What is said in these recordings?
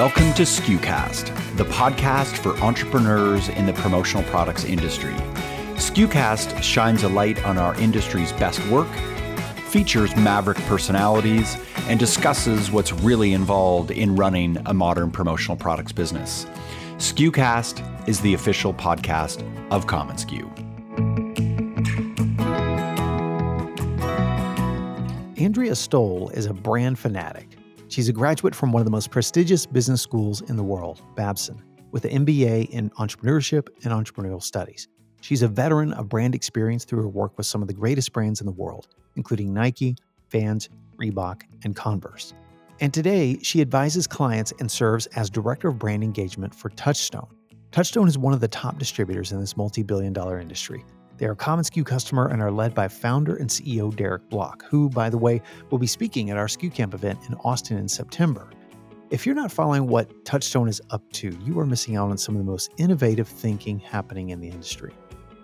Welcome to SKUcast, the podcast for entrepreneurs in the promotional products industry. SKUcast shines a light on our industry's best work, features maverick personalities, and discusses what's really involved in running a modern promotional products business. SKUcast is the official podcast of commonsku. Andrea Stoll is a brand fanatic. She's a graduate from one of the most prestigious business schools in the world, Babson, with an MBA in entrepreneurship and entrepreneurial studies. She's a veteran of brand experience through her work with some of the greatest brands in the world, including Nike, Vans, Reebok, and Converse. And today, she advises clients and serves as Director of Brand Engagement for Touchstone. Touchstone is one of the top distributors in this multi billion dollar industry, they are a commonsku customer and are led by founder and CEO Derek Block, who, by the way, will be speaking at our SKU Camp event in Austin in September. If you're not following what Touchstone is up to, you are missing out on some of the most innovative thinking happening in the industry.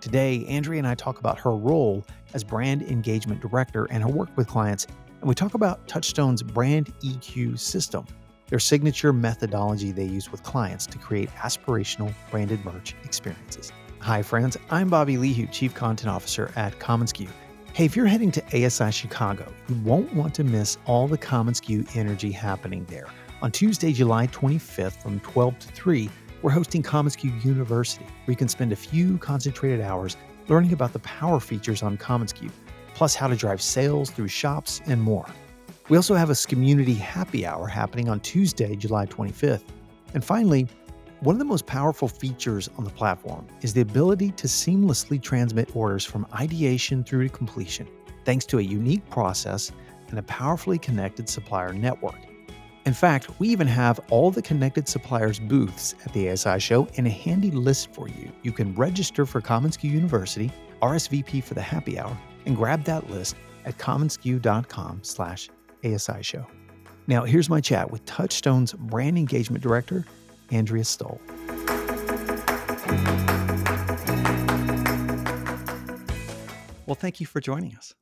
Today, Andrea and I talk about her role as brand engagement director and her work with clients, and we talk about Touchstone's brand EQ system, their signature methodology they use with clients to create aspirational branded merch experiences. Hi, friends. I'm Bobby Lehew, Chief Content Officer at commonsku. Hey, if you're heading to ASI Chicago, you won't want to miss all the commonsku energy happening there. On Tuesday, July 25th from 12 to 3, we're hosting commonsku University, where you can spend a few concentrated hours learning about the power features on commonsku, plus how to drive sales through shops and more. We also have a community happy hour happening on Tuesday, July 25th. And finally, one of the most powerful features on the platform is the ability to seamlessly transmit orders from ideation through to completion, thanks to a unique process and a powerfully connected supplier network. In fact, we even have all the connected suppliers' booths at the ASI show in a handy list for you. You can register for commonsku University, RSVP for the happy hour, and grab that list at commonsku.com slash ASI show. Now, here's my chat with Touchstone's brand engagement director, Andrea Stoll. Well, thank you for joining us.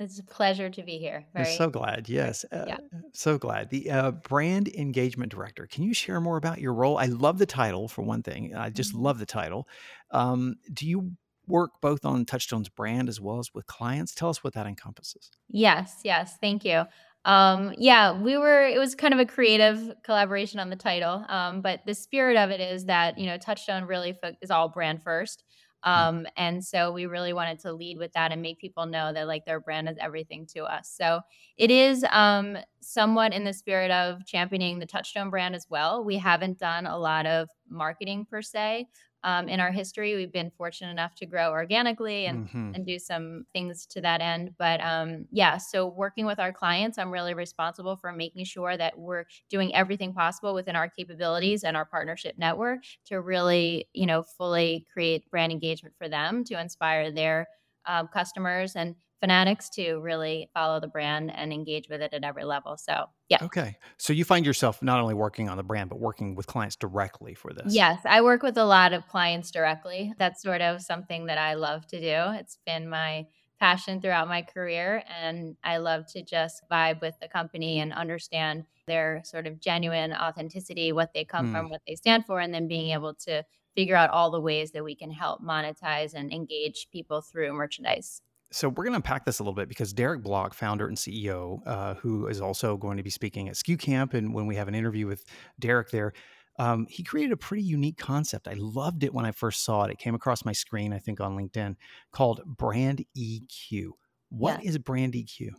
It's a pleasure to be here. Very, I'm so glad. Yes. Uh, yeah. So glad. The uh, brand engagement director. Can you share more about your role? I love the title for one thing. I just mm-hmm. love the title. Um, do you work both on Touchstone's brand as well as with clients? Tell us what that encompasses. Yes. Yes. Thank you. Um, yeah, we were, it was kind of a creative collaboration on the title. Um, but the spirit of it is that, you know, Touchstone really fo- is all brand first. Mm. Um, and so we really wanted to lead with that and make people know that like their brand is everything to us. So it is um, somewhat in the spirit of championing the Touchstone brand as well. We haven't done a lot of marketing per se, um, in our history. We've been fortunate enough to grow organically and mm-hmm. and do some things to that end. But um, yeah, so working with our clients, I'm really responsible for making sure that we're doing everything possible within our capabilities and our partnership network to really, you know, fully create brand engagement for them to inspire their um, customers and fanatics to really follow the brand and engage with it at every level. So, yeah. Okay. So you find yourself not only working on the brand, but working with clients directly for this. Yes. I work with a lot of clients directly. That's sort of something that I love to do. It's been my passion throughout my career. And I love to just vibe with the company and understand their sort of genuine authenticity, what they come mm. from, what they stand for, and then being able to figure out all the ways that we can help monetize and engage people through merchandise so we're going to unpack this a little bit because Derek Block, founder and CEO, uh, who is also going to be speaking at SKU Camp, and when we have an interview with Derek there, um, he created a pretty unique concept. I loved it when I first saw it. It came across my screen, I think, on LinkedIn, called Brand EQ. What yeah. is Brand EQ?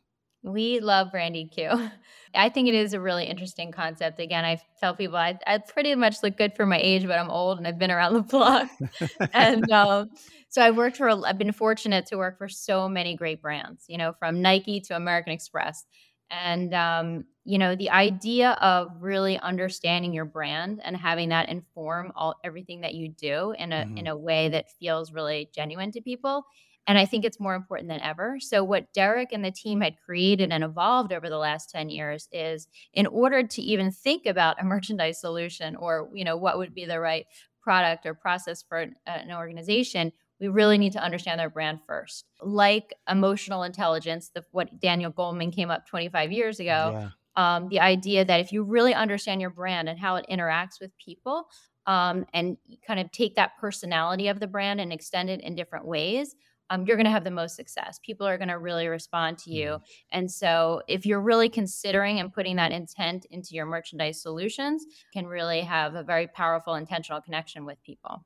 We love brand EQ. I think it is a really interesting concept. Again, I tell people I, I pretty much look good for my age, but I'm old and I've been around the block. and um, so I've worked for, I've been fortunate to work for so many great brands, you know, from Nike to American Express. And, um, you know, the idea of really understanding your brand and having that inform all everything that you do in a mm-hmm. in a way that feels really genuine to people and I think it's more important than ever. So, what Derek and the team had created and evolved over the last 10 years is in order to even think about a merchandise solution or, you know, what would be the right product or process for an, an organization, we really need to understand their brand first. Like emotional intelligence, the, what Daniel Goleman came up 25 years ago, yeah. um, the idea that if you really understand your brand and how it interacts with people um, and kind of take that personality of the brand and extend it in different ways um, you're going to have the most success. People are going to really respond to you. Mm-hmm. And so, if you're really considering and putting that intent into your merchandise solutions, can really have a very powerful intentional connection with people.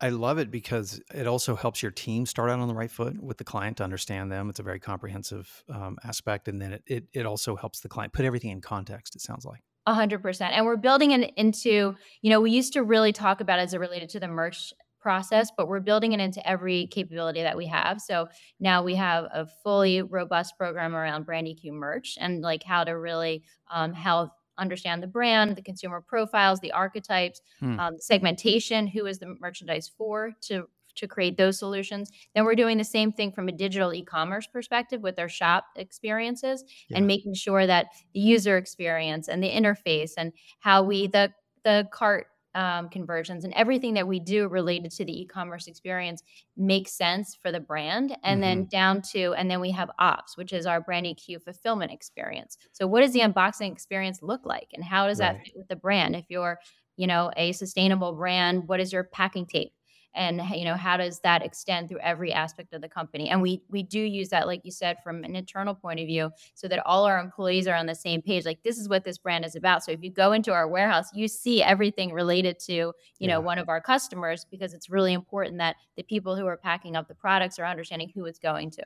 I love it because it also helps your team start out on the right foot with the client to understand them. It's a very comprehensive um, aspect, and then it, it it also helps the client put everything in context. It sounds like. A hundred percent. And we're building it into, you know, we used to really talk about as it related to the merch process, but we're building it into every capability that we have. So now we have a fully robust program around brand EQ merch and like how to really um, help understand the brand, the consumer profiles, the archetypes, hmm. um, segmentation, who is the merchandise for to to create those solutions. Then we're doing the same thing from a digital e-commerce perspective with our shop experiences yeah. and making sure that the user experience and the interface and how we the the cart um, conversions and everything that we do related to the e-commerce experience makes sense for the brand and mm-hmm. then down to and then we have ops which is our brand eq fulfillment experience so what does the unboxing experience look like and how does right. that fit with the brand if you're you know a sustainable brand what is your packing tape and you know how does that extend through every aspect of the company? And we we do use that like you said from an internal point of view so that all our employees are on the same page like this is what this brand is about. So if you go into our warehouse you see everything related to you yeah. know one of our customers because it's really important that the people who are packing up the products are understanding who it's going to.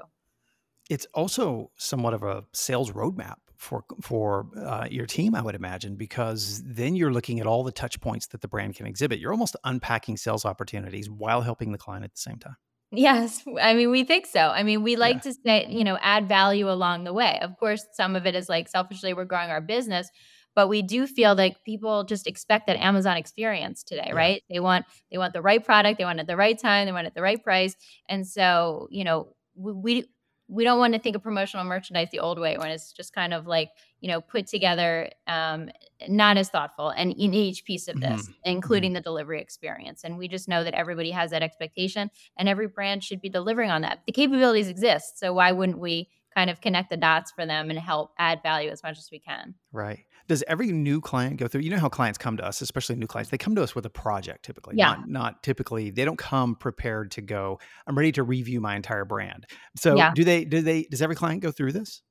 It's also somewhat of a sales roadmap for for uh, your team, I would imagine, because then you're looking at all the touch points that the brand can exhibit. You're almost unpacking sales opportunities while helping the client at the same time. Yes, I mean we think so. I mean we like yeah. to say, you know, add value along the way. Of course, some of it is like selfishly we're growing our business, but we do feel like people just expect that Amazon experience today, yeah. right? They want they want the right product, they want it at the right time, they want it at the right price, and so you know we we don't want to think of promotional merchandise the old way when it's just kind of like you know put together um, not as thoughtful and in each piece of this mm-hmm. including mm-hmm. the delivery experience and we just know that everybody has that expectation and every brand should be delivering on that the capabilities exist so why wouldn't we kind of connect the dots for them and help add value as much as we can right does every new client go through you know how clients come to us especially new clients they come to us with a project typically yeah. not, not typically they don't come prepared to go i'm ready to review my entire brand so yeah. do they do they does every client go through this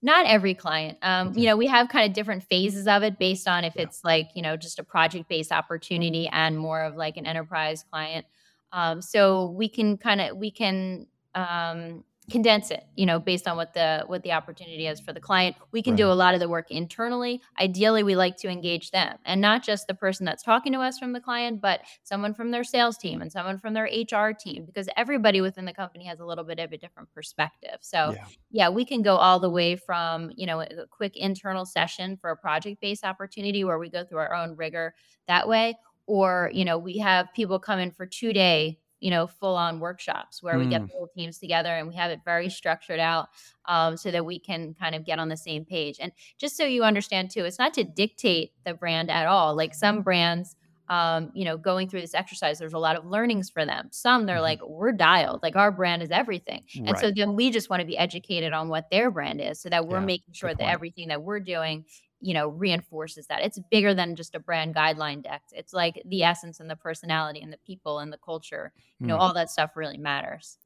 not every client um, okay. you know we have kind of different phases of it based on if yeah. it's like you know just a project based opportunity and more of like an enterprise client um, so we can kind of we can um, condense it you know based on what the what the opportunity is for the client. We can right. do a lot of the work internally. Ideally we like to engage them and not just the person that's talking to us from the client but someone from their sales team and someone from their hr team because everybody within the company has a little bit of a different perspective. So yeah, yeah we can go all the way from you know a quick internal session for a project based opportunity where we go through our own rigor that way or you know we have people come in for two day you know, full on workshops where we get mm. the whole teams together and we have it very structured out um, so that we can kind of get on the same page. And just so you understand too, it's not to dictate the brand at all. Like some brands, um, you know, going through this exercise, there's a lot of learnings for them. Some they're mm-hmm. like, we're dialed, like our brand is everything. And right. so then we just want to be educated on what their brand is so that we're yeah, making sure that everything that we're doing you know reinforces that it's bigger than just a brand guideline deck it's like the essence and the personality and the people and the culture you know mm. all that stuff really matters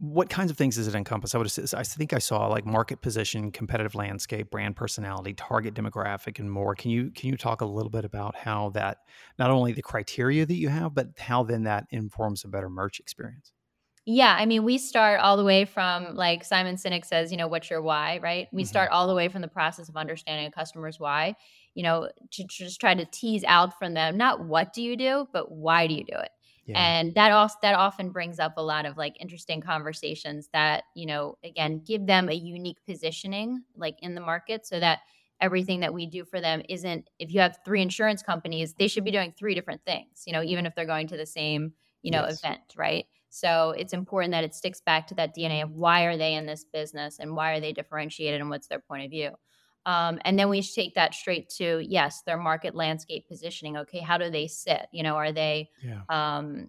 what kinds of things does it encompass? I would I think I saw like market position, competitive landscape, brand personality, target demographic, and more. Can you can you talk a little bit about how that not only the criteria that you have, but how then that informs a better merch experience? Yeah, I mean, we start all the way from like Simon Sinek says, you know, what's your why, right? We mm-hmm. start all the way from the process of understanding a customer's why, you know, to just try to tease out from them not what do you do, but why do you do it? Yeah. And that also that often brings up a lot of like interesting conversations that, you know, again, give them a unique positioning like in the market so that everything that we do for them isn't if you have three insurance companies, they should be doing three different things, you know, even if they're going to the same, you know, yes. event, right? So it's important that it sticks back to that DNA of why are they in this business and why are they differentiated and what's their point of view. Um, and then we take that straight to yes, their market landscape positioning. Okay, how do they sit? You know, are they yeah. um,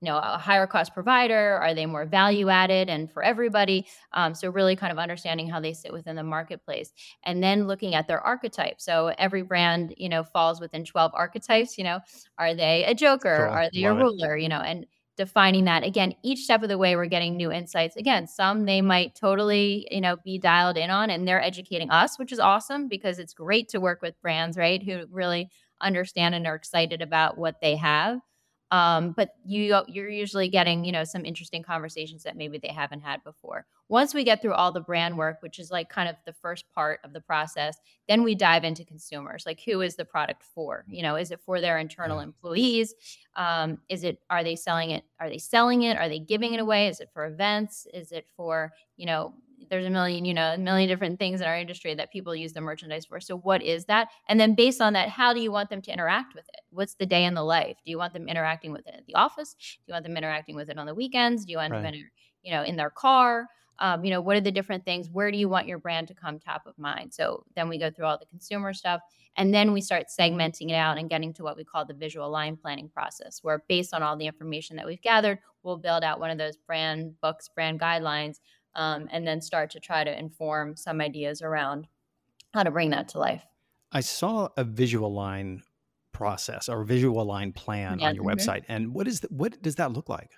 you know a higher cost provider are they more value added and for everybody um, so really kind of understanding how they sit within the marketplace and then looking at their archetype so every brand you know falls within 12 archetypes you know are they a joker are they Love a ruler it. you know and defining that. Again each step of the way we're getting new insights. Again some they might totally you know be dialed in on and they're educating us which is awesome because it's great to work with brands right who really understand and are excited about what they have um, but you you're usually getting you know some interesting conversations that maybe they haven't had before. Once we get through all the brand work which is like kind of the first part of the process then we dive into consumers. Like who is the product for? You know is it for their internal employees? Um, is it are they selling it are they selling it? Are they giving it away? Is it for events? Is it for you know there's a million, you know, a million different things in our industry that people use the merchandise for. So what is that? And then based on that, how do you want them to interact with it? What's the day in the life? Do you want them interacting with it at the office? Do you want them interacting with it on the weekends? Do you want right. them, in, you know, in their car? Um, you know, what are the different things? Where do you want your brand to come top of mind? So then we go through all the consumer stuff, and then we start segmenting it out and getting to what we call the visual line planning process, where based on all the information that we've gathered, we'll build out one of those brand books, brand guidelines um, and then start to try to inform some ideas around how to bring that to life. I saw a visual line process or visual line plan yeah, on your mm-hmm. website. And what is the, what does that look like?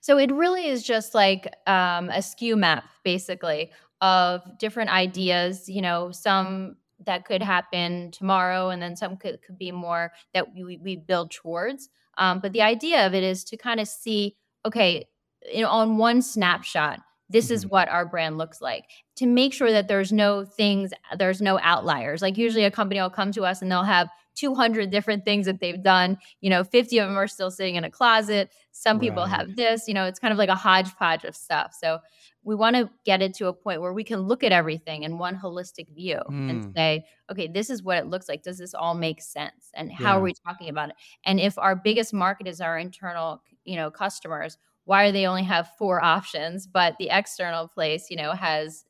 So it really is just like um, a SKU map, basically, of different ideas. You know, some that could happen tomorrow, and then some could, could be more that we, we build towards. Um, but the idea of it is to kind of see, okay, you know, on one snapshot, this mm-hmm. is what our brand looks like to make sure that there's no things there's no outliers like usually a company will come to us and they'll have 200 different things that they've done you know 50 of them are still sitting in a closet some people right. have this you know it's kind of like a hodgepodge of stuff so we want to get it to a point where we can look at everything in one holistic view mm. and say okay this is what it looks like does this all make sense and how yeah. are we talking about it and if our biggest market is our internal you know customers why do they only have four options but the external place you know has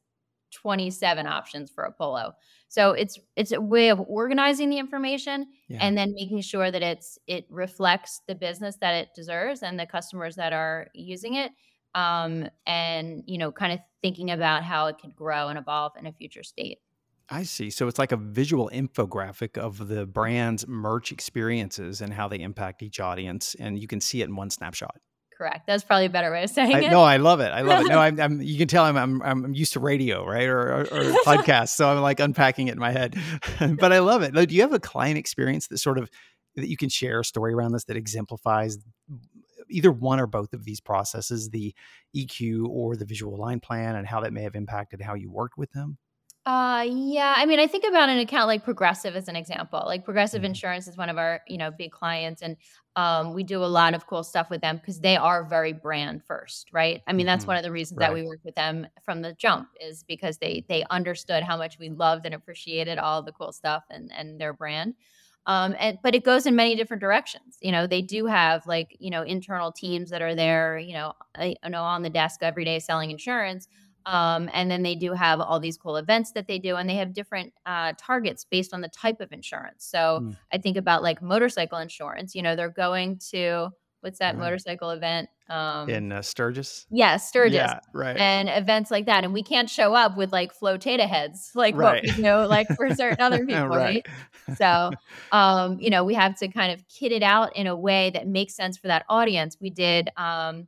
27 options for a polo so it's it's a way of organizing the information yeah. and then making sure that it's it reflects the business that it deserves and the customers that are using it um, and you know kind of thinking about how it could grow and evolve in a future state I see. So it's like a visual infographic of the brand's merch experiences and how they impact each audience, and you can see it in one snapshot correct. That's probably a better way of saying I, it. No, I love it. I love it. No, I'm, I'm, you can tell I'm, I'm, I'm used to radio, right? Or, or, or podcasts. So I'm like unpacking it in my head, but I love it. Do you have a client experience that sort of, that you can share a story around this that exemplifies either one or both of these processes, the EQ or the visual line plan and how that may have impacted how you worked with them? Uh yeah, I mean, I think about an account like Progressive as an example. Like Progressive mm-hmm. Insurance is one of our, you know, big clients and um we do a lot of cool stuff with them because they are very brand first, right? I mean, that's mm-hmm. one of the reasons right. that we work with them from the jump is because they they understood how much we loved and appreciated all the cool stuff and and their brand. Um, and but it goes in many different directions. You know, they do have like you know internal teams that are there. You know, I, I know on the desk every day selling insurance, um, and then they do have all these cool events that they do, and they have different uh, targets based on the type of insurance. So mm. I think about like motorcycle insurance. You know, they're going to what's that right. motorcycle event um, in uh, Sturgis? Yeah, Sturgis. Yeah, right. And events like that, and we can't show up with like flotata heads, like right. what you know, like for certain other people, right. right? So, um, you know, we have to kind of kit it out in a way that makes sense for that audience. We did. Um,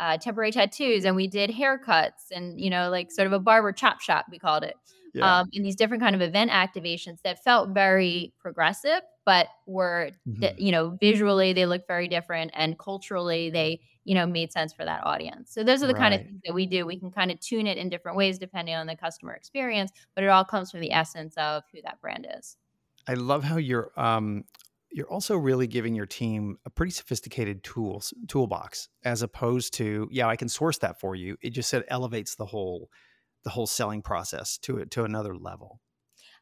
uh, temporary tattoos and we did haircuts and you know like sort of a barber chop shop we called it yeah. um, and these different kind of event activations that felt very progressive but were mm-hmm. you know visually they look very different and culturally they you know made sense for that audience so those are the right. kind of things that we do we can kind of tune it in different ways depending on the customer experience but it all comes from the essence of who that brand is I love how you're um, you're also really giving your team a pretty sophisticated tools toolbox as opposed to yeah i can source that for you it just said elevates the whole the whole selling process to it to another level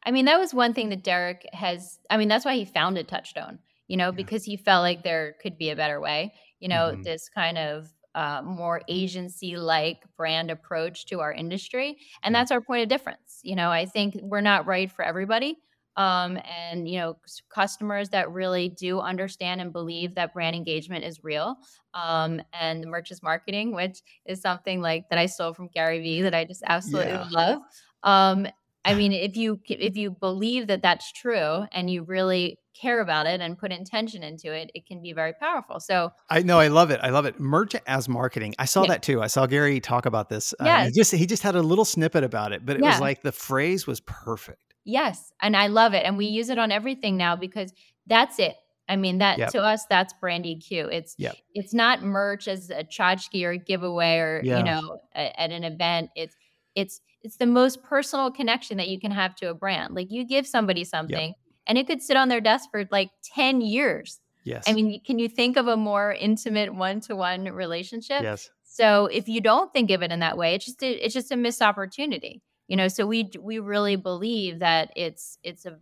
i mean that was one thing that derek has i mean that's why he founded touchstone you know yeah. because he felt like there could be a better way you know mm-hmm. this kind of uh, more agency like brand approach to our industry and that's our point of difference you know i think we're not right for everybody um, and you know customers that really do understand and believe that brand engagement is real um, and the merch is marketing which is something like that i stole from gary vee that i just absolutely yeah. love um, i mean if you if you believe that that's true and you really care about it and put intention into it it can be very powerful so i know i love it i love it merch as marketing i saw yeah. that too i saw gary talk about this yeah. Uh, he just he just had a little snippet about it but it yeah. was like the phrase was perfect Yes. And I love it. And we use it on everything now because that's it. I mean that yep. to us that's brand EQ. It's yep. it's not merch as a tchotchke or a giveaway or yeah. you know a, at an event. It's it's it's the most personal connection that you can have to a brand. Like you give somebody something yep. and it could sit on their desk for like 10 years. Yes. I mean, can you think of a more intimate one-to-one relationship? Yes. So if you don't think of it in that way, it's just a, it's just a missed opportunity you know so we we really believe that it's it's a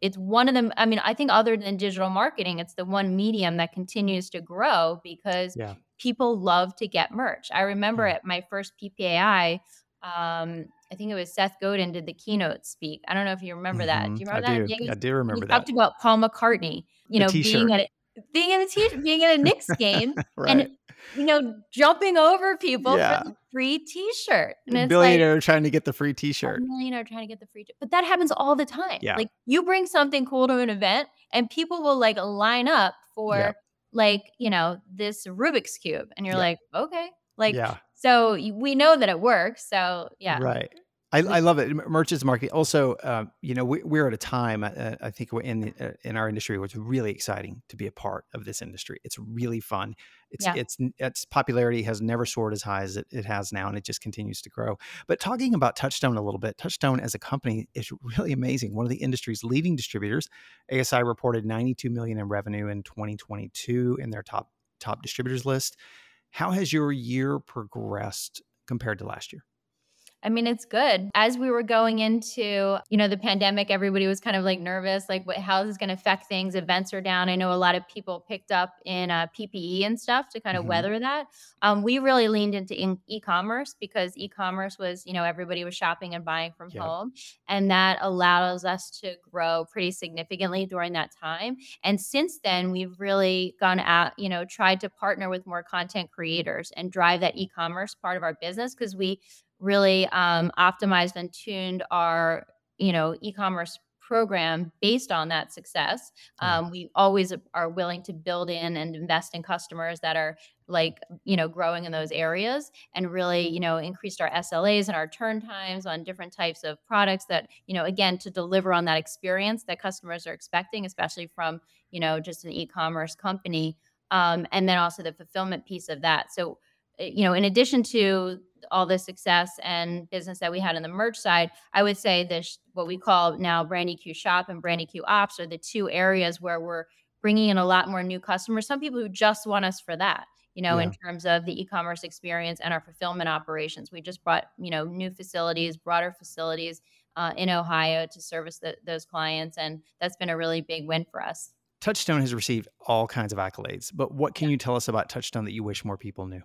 it's one of them i mean i think other than digital marketing it's the one medium that continues to grow because yeah. people love to get merch i remember yeah. at my first ppai um, I think it was Seth Godin did the keynote speak. I don't know if you remember that. Do you mm-hmm. remember I that? Do. I do remember that. Talked about Paul McCartney, you know, being at being in a t- being in a Knicks game right. and you know jumping over people yeah. for the free T-shirt. And a billionaire like, trying to get the free T-shirt. millionaire trying to get the free, t- but that happens all the time. Yeah. Like you bring something cool to an event, and people will like line up for yeah. like you know this Rubik's cube, and you're yeah. like, okay, like yeah. So we know that it works. So yeah. Right. I, I, love it. Merchants marketing. Also, uh, you know, we, are at a time. Uh, I think in uh, in our industry, where it's really exciting to be a part of this industry. It's really fun. It's yeah. it's its popularity has never soared as high as it, it has now, and it just continues to grow. But talking about Touchstone a little bit, Touchstone as a company is really amazing. One of the industry's leading distributors. ASI reported 92 million in revenue in 2022 in their top top distributors list. How has your year progressed compared to last year? I mean, it's good. As we were going into, you know, the pandemic, everybody was kind of like nervous, like what, how is this going to affect things? Events are down. I know a lot of people picked up in uh, PPE and stuff to kind of mm-hmm. weather that. Um, we really leaned into e- commerce because e-commerce was, you know, everybody was shopping and buying from yep. home, and that allows us to grow pretty significantly during that time. And since then, we've really gone out, you know, tried to partner with more content creators and drive that e-commerce part of our business because we really um, optimized and tuned our you know e-commerce program based on that success. Um, we always are willing to build in and invest in customers that are like you know growing in those areas and really you know increased our slas and our turn times on different types of products that you know again to deliver on that experience that customers are expecting especially from you know just an e-commerce company um, and then also the fulfillment piece of that. So you know in addition to all the success and business that we had on the merch side, I would say this what we call now Brand EQ Shop and Brand EQ Ops are the two areas where we're bringing in a lot more new customers. Some people who just want us for that, you know, yeah. in terms of the e-commerce experience and our fulfillment operations. We just brought you know new facilities, broader facilities uh, in Ohio to service the, those clients, and that's been a really big win for us. Touchstone has received all kinds of accolades, but what can yeah. you tell us about Touchstone that you wish more people knew?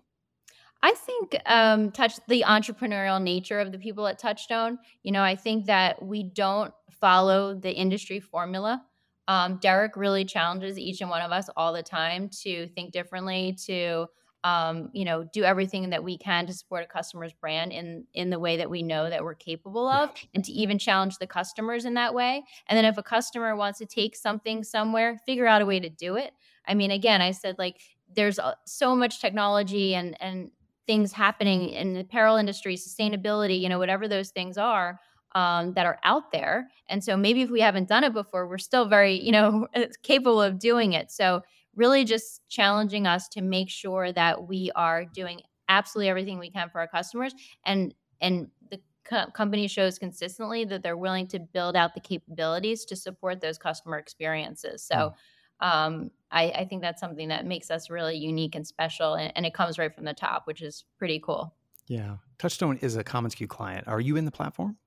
I think um, touch the entrepreneurial nature of the people at Touchstone. You know, I think that we don't follow the industry formula. Um, Derek really challenges each and one of us all the time to think differently, to um, you know, do everything that we can to support a customer's brand in in the way that we know that we're capable of, and to even challenge the customers in that way. And then if a customer wants to take something somewhere, figure out a way to do it. I mean, again, I said like there's so much technology and and things happening in the apparel industry, sustainability, you know, whatever those things are um, that are out there. And so maybe if we haven't done it before, we're still very, you know, capable of doing it. So really just challenging us to make sure that we are doing absolutely everything we can for our customers and and the co- company shows consistently that they're willing to build out the capabilities to support those customer experiences so mm um, I, I, think that's something that makes us really unique and special, and, and, it comes right from the top, which is pretty cool. Yeah, Touchstone is a commonsku client. Are you in the platform?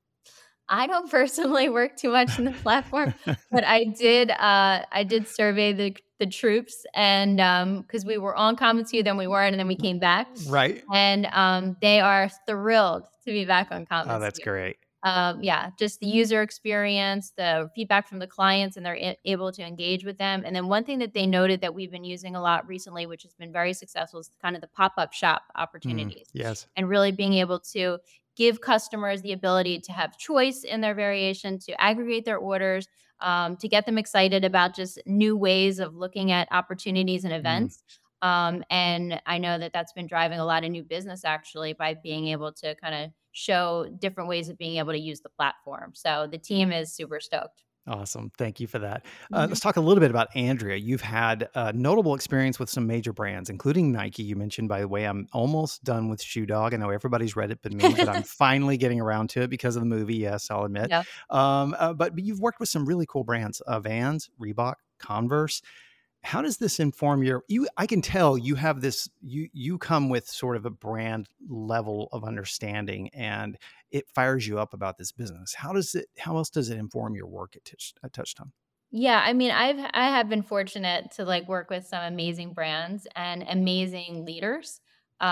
I don't personally work too much in the platform, but I did. Uh, I did survey the the troops, and because um, we were on commonsku, then we weren't, and then we came back. Right. And um, they are thrilled to be back on commonsku. Oh, that's great. Um, yeah, just the user experience, the feedback from the clients, and they're able to engage with them. And then one thing that they noted that we've been using a lot recently, which has been very successful, is kind of the pop up shop Mm, opportunities yes. and really being able to give customers the ability to have choice in their variation, to aggregate their orders, um, to get them excited about just new ways of looking at opportunities and Mm, events. Um, and I know that that's been driving a lot of new business actually by being able to kind of show different ways of being able to use the platform. So the team is super stoked. Awesome. Thank you for that. Uh, Mhm. let's talk a little bit about Andrea. You've had uh, notable experience with some major brands, including Nike. You mentioned, by the way, I'm almost done with Shoe Dog. I know everybody's read it but me, but I'm finally getting around to it because of the movie. Yes, I'll admit. Yeah. Um, uh, but, but you've worked with some really cool brands: uh, Vans, Reebok, Converse. How does this inform your you? I can tell you have this. You you come with sort of a brand level of understanding, and it fires you up about this business. How does it? How else does it inform your work at, Touch, at Touchstone? Yeah, I mean, I've I have been fortunate to like work with some amazing brands and amazing leaders.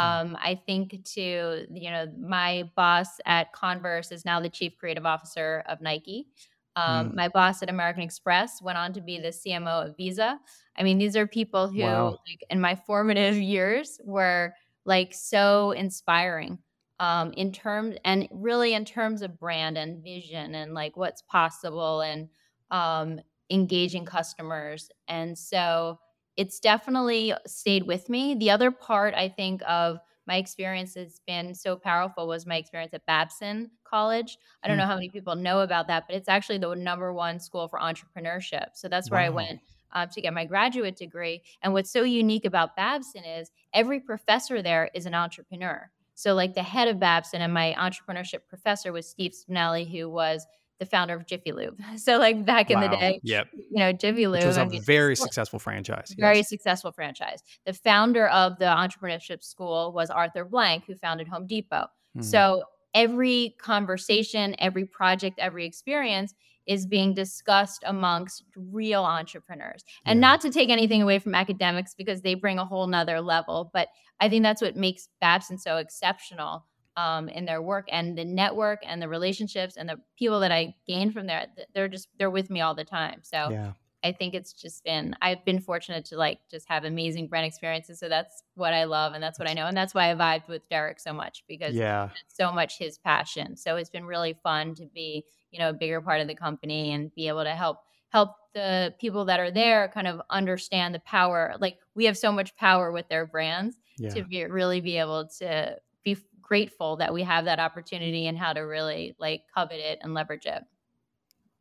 Mm, Um, I think to you know, my boss at Converse is now the chief creative officer of Nike. Um, mm, my boss at American Express went on to be the CMO of Visa. I mean, these are people who, wow. like, in my formative years, were like so inspiring um, in terms and really in terms of brand and vision and like what's possible and um, engaging customers. And so it's definitely stayed with me. The other part I think of my experience that's been so powerful was my experience at Babson College. I don't Mm, know how many people know about that, but it's actually the number one school for entrepreneurship. So that's where I went uh, to get my graduate degree. And what's so unique about Babson is every professor there is an entrepreneur. So, like the head of Babson and my entrepreneurship professor was Steve Spinelli, who was the founder of Jiffy Lube. So, like back in the day, Yep. you know, Jiffy Which Lube, was I a very successful franchise. very Yes. successful franchise. The founder of the entrepreneurship school was Arthur Blank, who founded Home Depot. Mm, So every conversation, every project, every experience is being discussed amongst real entrepreneurs. And yeah. not to take anything away from academics because they bring a whole nother level, but I think that's what makes Babson so exceptional um, in their work and the network and the relationships and the people that I gain from there. They're just they're with me all the time. So Yeah. I think it's just been I've been fortunate to like just have amazing brand experiences. So that's what I love and that's what I know. And that's why I vibed with Derek so much because Yeah. it's so much his passion. So it's been really fun to be, you know, a bigger part of the company and be able to help help the people that are there kind of understand the power. Like we have so much power with their brands Yeah. to be really be able to be grateful that we have that opportunity and how to really like covet it and leverage it.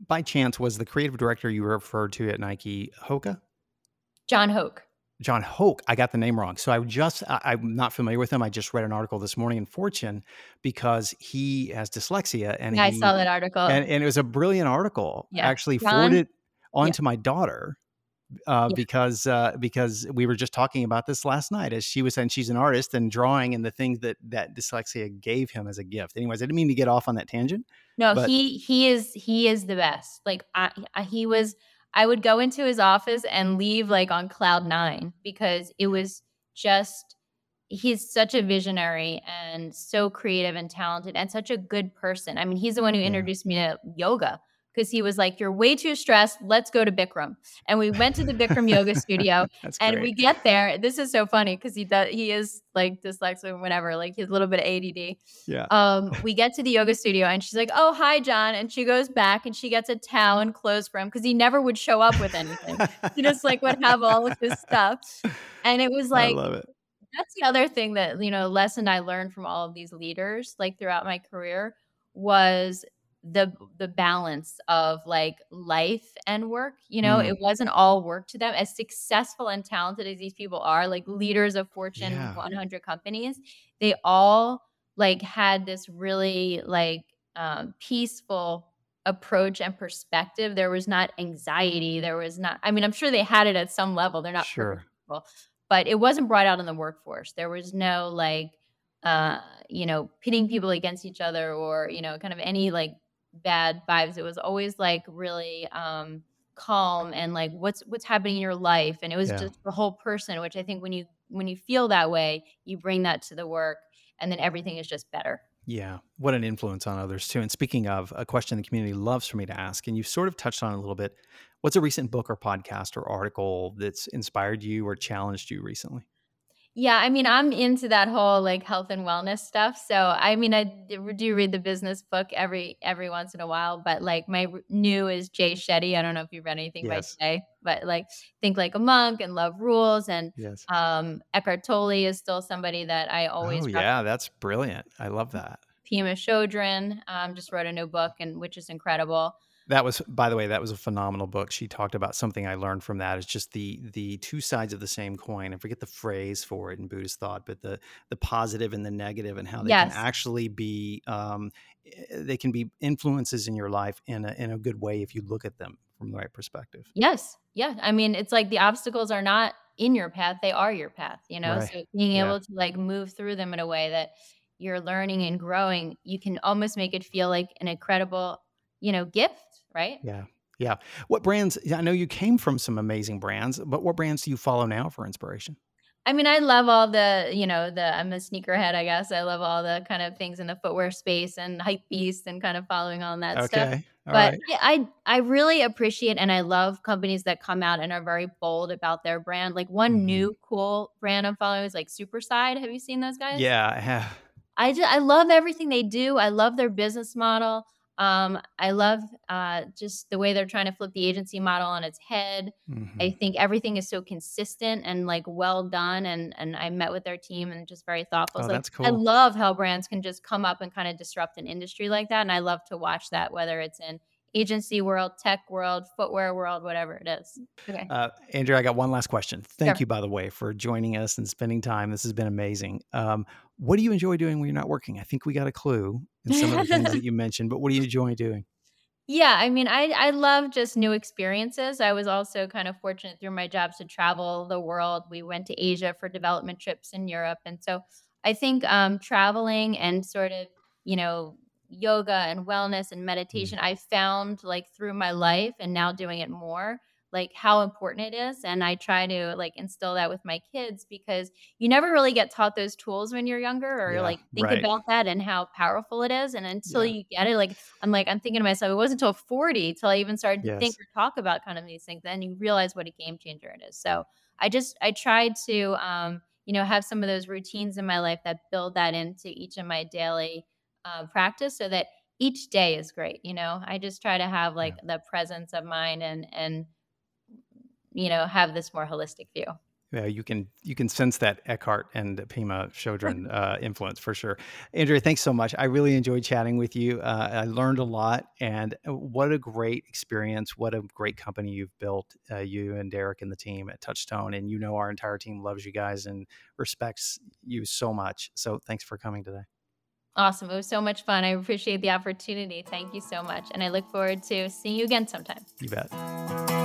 By chance, was the creative director you referred to at Nike Hoka? John Hoke. John Hoke. I got the name wrong. So I just, I, I'm not familiar with him. I just read an article this morning in Fortune because he has dyslexia and Yeah, I saw that article. and, and it was a brilliant article. Yeah. Actually John, forwarded yeah, onto my daughter uh, yeah. because uh, because we were just talking about this last night as she was saying she's an artist and drawing and the things that that dyslexia gave him as a gift. Anyways, I didn't mean to get off on that tangent, No, but he he is he is the best. Like I, he was I would go into his office and leave like on cloud 9 because it was just he's such a visionary and so creative and talented and such a good person. I mean, he's the one who yeah, introduced me to yoga because he was like, "You're way too stressed. Let's go to Bikram." And we went to the Bikram yoga studio and great. we get there. This is so funny because he does he is like dyslexic whatever, like he's a little bit of ADD Yeah. um, we get to the yoga studio and she's like, "Oh, hi, John," and she goes back and she gets a towel and clothes for him because he never would show up with anything. He just like would have all of his stuff, and it was I like love it. that's the other thing that you know lesson I learned from all of these leaders like throughout my career was the the balance of like life and work. You know, Mm, it wasn't all work to them. As successful and talented as these people are, like leaders of Fortune yeah. 100 companies, they all like had this really like um, peaceful approach and perspective. There was not anxiety. There was not. I mean, I'm sure they had it at some level. They're not Sure. but it wasn't brought out in the workforce. There was no like uh, you know, pitting people against each other or, you know, kind of any like bad vibes. It was always like really um calm and like what's what's happening in your life. And it was Yeah. just the whole person, which I think when you when you feel that way, you bring that to the work and then everything is just better. Yeah, what an influence on others too. And speaking of a question the community loves for me to ask, and you've sort of touched on it a little bit. What's a recent book or podcast or article that's inspired you or challenged you recently? Yeah, I mean, I'm into that whole like health and wellness stuff. So, I mean, I do read the business book every every once in a while, but like my new is Jay Shetty. I don't know if you've read anything yes. by Jay, but like Think Like a Monk and Love Rules and yes. um Eckhart Tolle is still somebody that I always Oh yeah, that's brilliant. I love that. Pema Chodron um, just wrote a new book and which is incredible. That was, by the way, that was a phenomenal book. She talked about something I learned from that. It's just the the two sides of the same coin. I forget the phrase for it in Buddhist thought, but the the positive and the negative, and how they yes. can actually be um, eh, they can be influences in your life in a in a good way if you look at them from the right perspective. Yes, yeah. I mean, it's like the obstacles are not in your path; they are your path. You know, right. so being yeah. able to like move through them in a way that you're learning and growing, you can almost make it feel like an incredible, you know, gift right? Yeah. Yeah. What brands? I know you came from some amazing brands, but what brands do you follow now for inspiration? I mean, I love all the, you know, the I'm a sneakerhead, I guess. I love all the kind of things in the footwear space and hype beast and kind of following all that okay. stuff. All but right. I I really appreciate and I love companies that come out and are very bold about their brand. Like one mm-hmm. new cool brand I'm following is like Superside. Have you seen those guys? Yeah, I have. I just I love everything they do. I love their business model. Um, I love uh, just the way they're trying to flip the agency model on its head. Mm-hmm. I think everything is so consistent and like well done. And and I met with their team and just very thoughtful. Oh, so, that's cool. I love how brands can just come up and kind of disrupt an industry like that. And I love to watch that, whether it's in agency world, tech world, footwear world, whatever it is. Okay. Uh, Andrea, I got one last question. Thank sure. you, by the way, for joining us and spending time. This has been amazing. Um, what do you enjoy doing when you're not working? I think we got a clue in some of the things that you mentioned, but what do you enjoy doing? Yeah, I mean, I I love just new experiences. I was also kind of fortunate through my jobs to travel the world. We went to Asia for development trips in Europe, and so I think um, traveling and sort of you know yoga and wellness and mm. meditation mm. i found like through my life and now doing it more like how important it is and i try to like instill that with my kids because you never really get taught those tools when you're younger or yeah, like think right. about that and how powerful it is and until yeah. you get it like i'm like i'm thinking to myself it wasn't until 40 till i even started yes. to think or talk about kind of these things then you realize what a game changer it is so i just i tried to um you know have some of those routines in my life that build that into each of my daily uh, practice so that each day is great you know i just try to have like yeah. the presence of mind and and you know have this more holistic view yeah, you can you can sense that Eckhart and Pema Chodron uh, influence for sure. Andrea, thanks so much. I really enjoyed chatting with you. Uh, I learned a lot, and uh, what a great experience! What a great company you've built, uh, you and Derek and the team at Touchstone. And you know our entire team loves you guys and respects you so much. So thanks for coming today. Awesome. It was so much fun. I appreciate the opportunity. Thank you so much. And I look forward to seeing you again sometime. You bet.